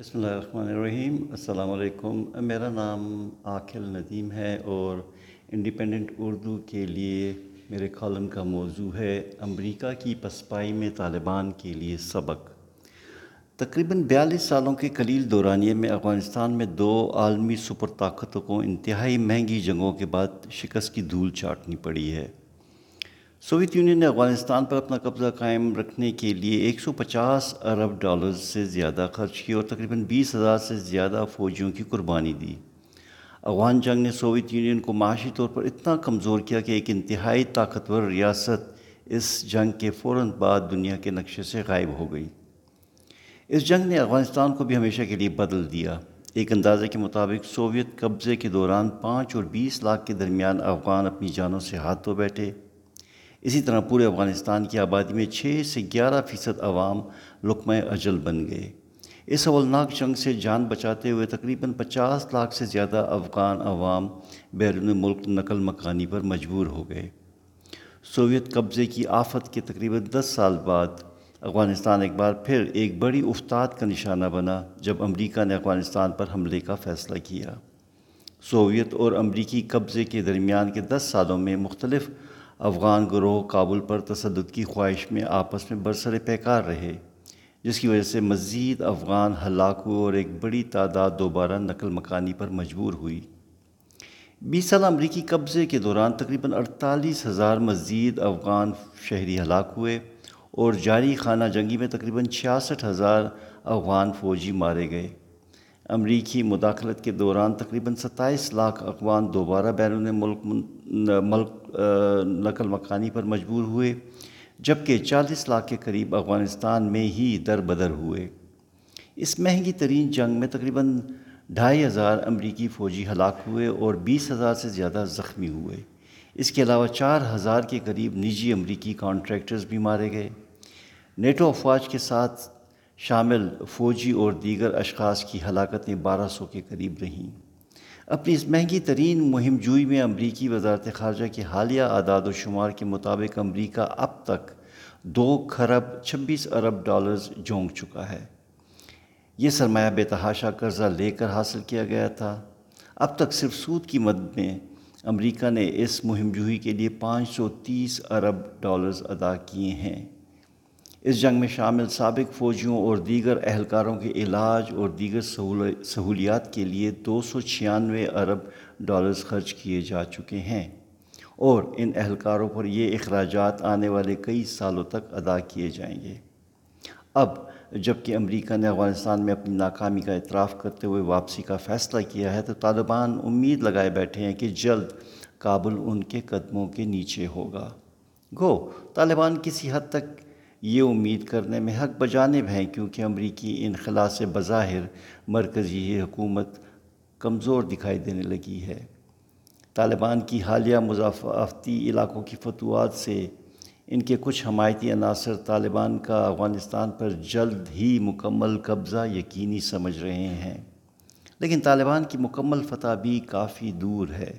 بسم اللہ الرحمن الرحیم۔ السلام علیکم۔ میرا نام عاقل ندیم ہے اور انڈیپینڈنٹ اردو کے لیے میرے کالم کا موضوع ہے امریکہ کی پسپائی میں طالبان کے لیے سبق۔ تقریباً بیالیس سالوں کے قلیل دورانیے میں افغانستان میں دو عالمی سپر طاقتوں کو انتہائی مہنگی جنگوں کے بعد شکست کی دھول چاٹنی پڑی ہے۔ سوویت یونین نے افغانستان پر اپنا قبضہ قائم رکھنے کے لیے ایک سو پچاس ارب ڈالرز سے زیادہ خرچ کی اور تقریباً بیس ہزار سے زیادہ فوجیوں کی قربانی دی۔ افغان جنگ نے سوویت یونین کو معاشی طور پر اتنا کمزور کیا کہ ایک انتہائی طاقتور ریاست اس جنگ کے فوراً بعد دنیا کے نقشے سے غائب ہو گئی۔ اس جنگ نے افغانستان کو بھی ہمیشہ کے لیے بدل دیا۔ ایک اندازے کے مطابق سوویت قبضے کے دوران پانچ اور بیس لاکھ کے درمیان افغان اپنی جانوں سے ہاتھ دھو بیٹھے۔ اسی طرح پورے افغانستان کی آبادی میں چھ سے گیارہ فیصد عوام لقمہ اجل بن گئے۔ اس اولناک جنگ سے جان بچاتے ہوئے تقریباً پچاس لاکھ سے زیادہ افغان عوام بیرون ملک نقل مکانی پر مجبور ہو گئے۔ سوویت قبضے کی آفت کے تقریباً دس سال بعد افغانستان ایک بار پھر ایک بڑی افتاد کا نشانہ بنا جب امریکہ نے افغانستان پر حملے کا فیصلہ کیا۔ سوویت اور امریکی قبضے کے درمیان کے دس سالوں میں مختلف افغان گروہ کابل پر تصدد کی خواہش میں آپس میں برسر پیکار رہے، جس کی وجہ سے مزید افغان ہلاک ہوئے اور ایک بڑی تعداد دوبارہ نقل مکانی پر مجبور ہوئی۔ بیس سال امریکی قبضے کے دوران تقریباً اڑتالیس ہزار مزید افغان شہری ہلاک ہوئے اور جاری خانہ جنگی میں تقریباً چھیاسٹھ ہزار افغان فوجی مارے گئے۔ امریکی مداخلت کے دوران تقریباً ستائیس لاکھ افغان دوبارہ بیرون ملک ملک نقل مکانی پر مجبور ہوئے، جبکہ چالیس لاکھ کے قریب افغانستان میں ہی در بدر ہوئے۔ اس مہنگی ترین جنگ میں تقریباً ڈھائی ہزار امریکی فوجی ہلاک ہوئے اور بیس ہزار سے زیادہ زخمی ہوئے۔ اس کے علاوہ چار ہزار کے قریب نجی امریکی کانٹریکٹرز بھی مارے گئے۔ نیٹو افواج کے ساتھ شامل فوجی اور دیگر اشخاص کی ہلاکتیں بارہ سو کے قریب رہیں۔ اپنی اس مہنگی ترین مہم جوئی میں امریکی وزارت خارجہ کے حالیہ اعداد و شمار کے مطابق امریکہ اب تک دو کھرب چھبیس ارب ڈالرز جونگ چکا ہے۔ یہ سرمایہ بے تحاشا قرضہ لے کر حاصل کیا گیا تھا۔ اب تک صرف سود کی مد میں امریکہ نے اس مہم جوئی کے لیے پانچ سو تیس ارب ڈالرز ادا کیے ہیں۔ اس جنگ میں شامل سابق فوجیوں اور دیگر اہلکاروں کے علاج اور دیگر سہولیات کے لیے دو سو چھیانوے ارب ڈالرز خرچ کیے جا چکے ہیں اور ان اہلکاروں پر یہ اخراجات آنے والے کئی سالوں تک ادا کیے جائیں گے۔ اب جبکہ امریکہ نے افغانستان میں اپنی ناکامی کا اعتراف کرتے ہوئے واپسی کا فیصلہ کیا ہے تو طالبان امید لگائے بیٹھے ہیں کہ جلد کابل ان کے قدموں کے نیچے ہوگا۔ گو، طالبان کسی حد تک یہ امید کرنے میں حق بجانب ہیں کیونکہ امریکی انخلاء سے بظاہر مرکزی حکومت کمزور دکھائی دینے لگی ہے۔ طالبان کی حالیہ مضافاتی علاقوں کی فتوحات سے ان کے کچھ حمایتی عناصر طالبان کا افغانستان پر جلد ہی مکمل قبضہ یقینی سمجھ رہے ہیں۔ لیکن طالبان کی مکمل فتح بھی کافی دور ہے۔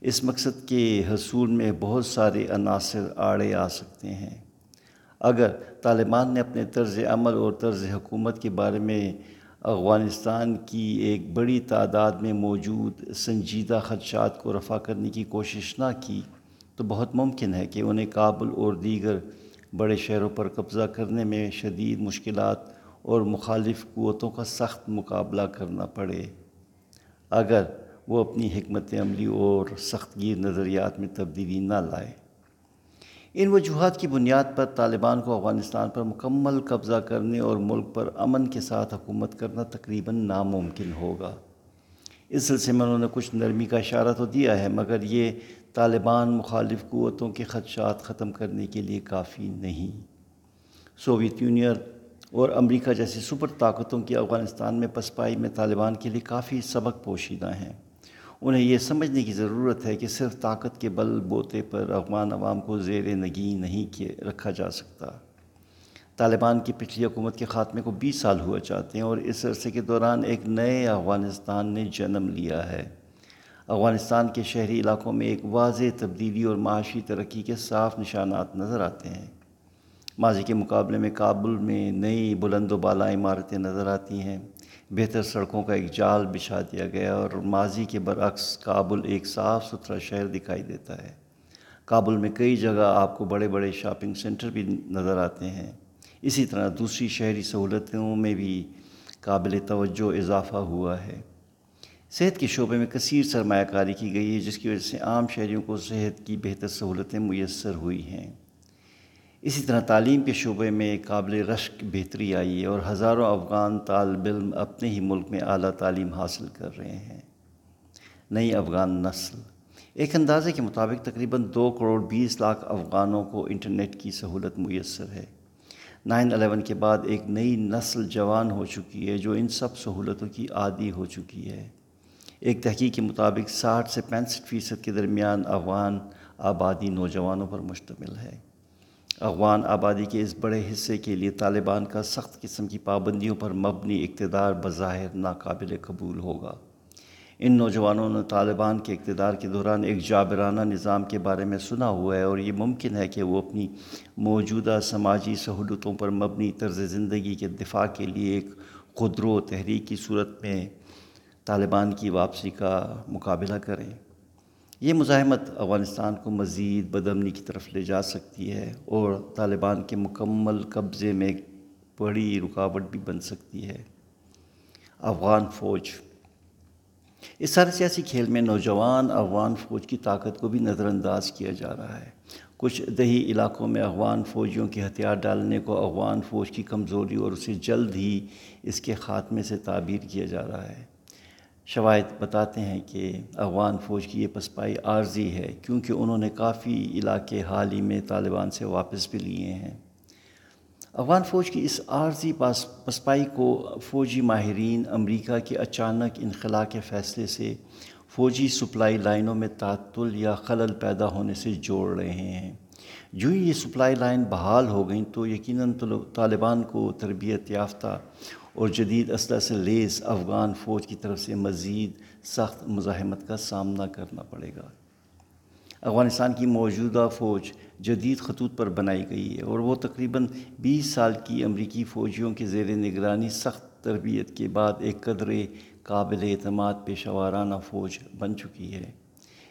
اس مقصد کے حصول میں بہت سارے عناصر آڑے آ سکتے ہیں۔ اگر طالبان نے اپنے طرز عمل اور طرز حکومت کے بارے میں افغانستان کی ایک بڑی تعداد میں موجود سنجیدہ خدشات کو رفع کرنے کی کوشش نہ کی، تو بہت ممکن ہے کہ انہیں کابل اور دیگر بڑے شہروں پر قبضہ کرنے میں شدید مشکلات اور مخالف قوتوں کا سخت مقابلہ کرنا پڑے۔ اگر وہ اپنی حکمت عملی اور سخت گیر نظریات میں تبدیلی نہ لائے۔ ان وجوہات کی بنیاد پر طالبان کو افغانستان پر مکمل قبضہ کرنے اور ملک پر امن کے ساتھ حکومت کرنا تقریباً ناممکن ہوگا۔ اس سلسلے میں انہوں نے کچھ نرمی کا اشارہ تو دیا ہے، مگر یہ طالبان مخالف قوتوں کے خدشات ختم کرنے کے لیے کافی نہیں۔ سوویت یونین اور امریکہ جیسی سپر طاقتوں کی افغانستان میں پسپائی میں طالبان کے لیے کافی سبق پوشیدہ ہیں۔ انہیں یہ سمجھنے کی ضرورت ہے کہ صرف طاقت کے بل بوتے پر افغان عوام کو زیر نگین نہیں کیے رکھا جا سکتا۔ طالبان کی پچھلی حکومت کے خاتمے کو بیس سال ہوا چاہتے ہیں اور اس عرصے کے دوران ایک نئے افغانستان نے جنم لیا ہے۔ افغانستان کے شہری علاقوں میں ایک واضح تبدیلی اور معاشی ترقی کے صاف نشانات نظر آتے ہیں۔ ماضی کے مقابلے میں کابل میں نئی بلند و بالا عمارتیں نظر آتی ہیں۔ بہتر سڑکوں کا ایک جال بچھا دیا گیا اور ماضی کے برعکس کابل ایک صاف ستھرا شہر دکھائی دیتا ہے۔ کابل میں کئی جگہ آپ کو بڑے بڑے شاپنگ سینٹر بھی نظر آتے ہیں۔ اسی طرح دوسری شہری سہولتوں میں بھی قابل توجہ اضافہ ہوا ہے۔ صحت کے شعبے میں کثیر سرمایہ کاری کی گئی ہے، جس کی وجہ سے عام شہریوں کو صحت کی بہتر سہولتیں میسر ہوئی ہیں۔ اسی طرح تعلیم کے شعبے میں قابل رشک بہتری آئی ہے اور ہزاروں افغان طالب علم اپنے ہی ملک میں اعلیٰ تعلیم حاصل کر رہے ہیں۔ نئی افغان نسل۔ ایک اندازے کے مطابق تقریباً دو کروڑ بیس لاکھ افغانوں کو انٹرنیٹ کی سہولت میسر ہے۔ نائن الیون کے بعد ایک نئی نسل جوان ہو چکی ہے جو ان سب سہولتوں کی عادی ہو چکی ہے۔ ایک تحقیق کے مطابق ساٹھ سے پینسٹھ فیصد کے درمیان افغان آبادی نوجوانوں پر مشتمل ہے۔ افغان آبادی کے اس بڑے حصے کے لیے طالبان کا سخت قسم کی پابندیوں پر مبنی اقتدار بظاہر ناقابل قبول ہوگا۔ ان نوجوانوں نے طالبان کے اقتدار کے دوران ایک جابرانہ نظام کے بارے میں سنا ہوا ہے اور یہ ممکن ہے کہ وہ اپنی موجودہ سماجی سہولتوں پر مبنی طرز زندگی کے دفاع کے لیے ایک خودرو تحریک کی صورت میں طالبان کی واپسی کا مقابلہ کریں۔ یہ مزاحمت افغانستان کو مزید بدمنی کی طرف لے جا سکتی ہے اور طالبان کے مکمل قبضے میں بڑی رکاوٹ بھی بن سکتی ہے۔ افغان فوج۔ اس سارے سیاسی کھیل میں نوجوان افغان فوج کی طاقت کو بھی نظر انداز کیا جا رہا ہے۔ کچھ دیہی علاقوں میں افغان فوجیوں کے ہتھیار ڈالنے کو افغان فوج کی کمزوری اور اسے جلد ہی اس کے خاتمے سے تعبیر کیا جا رہا ہے۔ شواہد بتاتے ہیں کہ افغان فوج کی یہ پسپائی عارضی ہے کیونکہ انہوں نے کافی علاقے حال ہی میں طالبان سے واپس بھی لیے ہیں۔ افغان فوج کی اس عارضی پاس پسپائی کو فوجی ماہرین امریکہ کے اچانک انخلاء کے فیصلے سے فوجی سپلائی لائنوں میں تعطل یا خلل پیدا ہونے سے جوڑ رہے ہیں۔ جو ہی یہ سپلائی لائن بحال ہو گئیں تو یقیناً طالبان کو تربیت یافتہ اور جدید اسلحہ سے لیس افغان فوج کی طرف سے مزید سخت مزاحمت کا سامنا کرنا پڑے گا۔ افغانستان کی موجودہ فوج جدید خطوط پر بنائی گئی ہے اور وہ تقریباً بیس سال کی امریکی فوجیوں کے زیر نگرانی سخت تربیت کے بعد ایک قدر قابل اعتماد پیشہ وارانہ فوج بن چکی ہے۔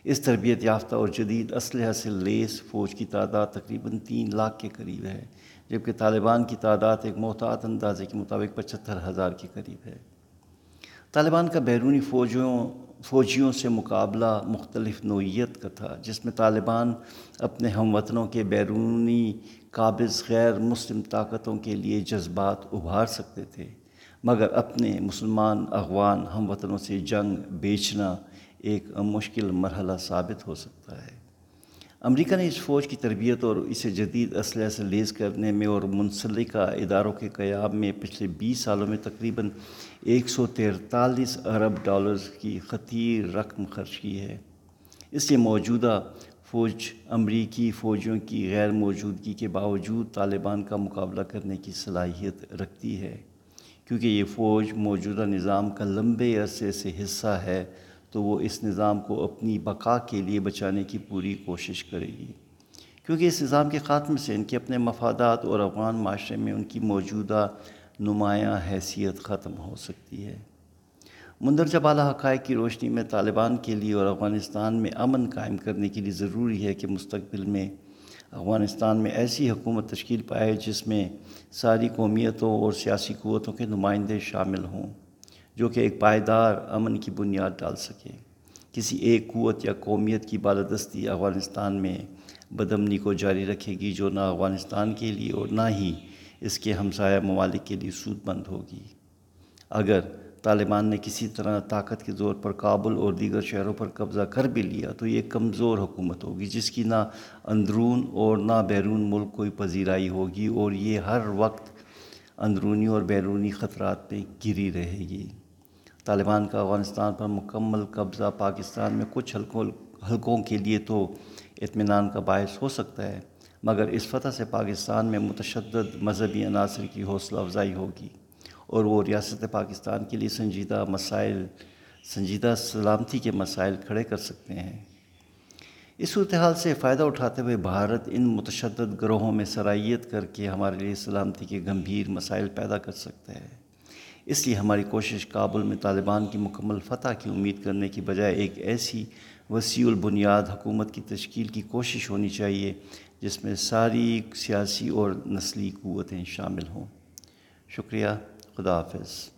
اس تربیت یافتہ اور جدید اسلحہ سے لیس فوج کی تعداد تقریباً تین لاکھ کے قریب ہے۔ جبکہ طالبان کی تعداد ایک محتاط اندازے کے مطابق پچہتر ہزار کے قریب ہے۔ طالبان کا بیرونی فوجوں فوجیوں سے مقابلہ مختلف نوعیت کا تھا، جس میں طالبان اپنے ہم وطنوں کے بیرونی قابض غیر مسلم طاقتوں کے لیے جذبات ابھار سکتے تھے، مگر اپنے مسلمان اغوان ہم وطنوں سے جنگ بیچنا ایک مشکل مرحلہ ثابت ہو سکتا ہے۔ امریکہ نے اس فوج کی تربیت اور اسے جدید اسلحہ سے لیز کرنے میں اور منسلکہ اداروں کے قیام میں پچھلے بیس سالوں میں تقریباً ایک سو تیرتالیس ارب ڈالرز کی خطیر رقم خرچ کی ہے۔ اس لیے موجودہ فوج امریکی فوجیوں کی غیر موجودگی کے باوجود طالبان کا مقابلہ کرنے کی صلاحیت رکھتی ہے، کیونکہ یہ فوج موجودہ نظام کا لمبے عرصے سے حصہ ہے تو وہ اس نظام کو اپنی بقا کے لیے بچانے کی پوری کوشش کرے گی۔ کیونکہ اس نظام کے خاتمے سے ان کے اپنے مفادات اور افغان معاشرے میں ان کی موجودہ نمایاں حیثیت ختم ہو سکتی ہے۔ مندرجہ بالا حقائق کی روشنی میں طالبان کے لیے اور افغانستان میں امن قائم کرنے کے لیے ضروری ہے کہ مستقبل میں افغانستان میں ایسی حکومت تشکیل پائے جس میں ساری قومیتوں اور سیاسی قوتوں کے نمائندے شامل ہوں۔ جو کہ ایک پائیدار امن کی بنیاد ڈال سکے۔ کسی ایک قوت یا قومیت کی بالادستی افغانستان میں بدمنی کو جاری رکھے گی جو نہ افغانستان کے لیے اور نہ ہی اس کے ہمسایہ ممالک کے لیے سود مند ہوگی۔ اگر طالبان نے کسی طرح طاقت کے زور پر کابل اور دیگر شہروں پر قبضہ کر بھی لیا تو یہ کمزور حکومت ہوگی، جس کی نہ اندرون اور نہ بیرون ملک کوئی پذیرائی ہوگی اور یہ ہر وقت اندرونی اور بیرونی خطرات پہ گری رہے گی۔ طالبان کا افغانستان پر مکمل قبضہ، پاکستان میں کچھ حلقوں حلقوں کے لیے تو اطمینان کا باعث ہو سکتا ہے، مگر اس فتح سے پاکستان میں متشدد مذہبی عناصر کی حوصلہ افزائی ہوگی اور وہ ریاست پاکستان کے لیے سنجیدہ مسائل، سنجیدہ سلامتی کے مسائل کھڑے کر سکتے ہیں۔ اس صورتحال سے فائدہ اٹھاتے ہوئے بھارت ان متشدد گروہوں میں سرائیت کر کے ہمارے لیے سلامتی کے گمبھیر مسائل پیدا کر سکتا ہے۔ اس لیے ہماری کوشش کابل میں طالبان کی مکمل فتح کی امید کرنے کی بجائے ایک ایسی وسیع البنیاد حکومت کی تشکیل کی کوشش ہونی چاہیے جس میں ساری سیاسی اور نسلی قوتیں شامل ہوں۔ شکریہ، خدا حافظ۔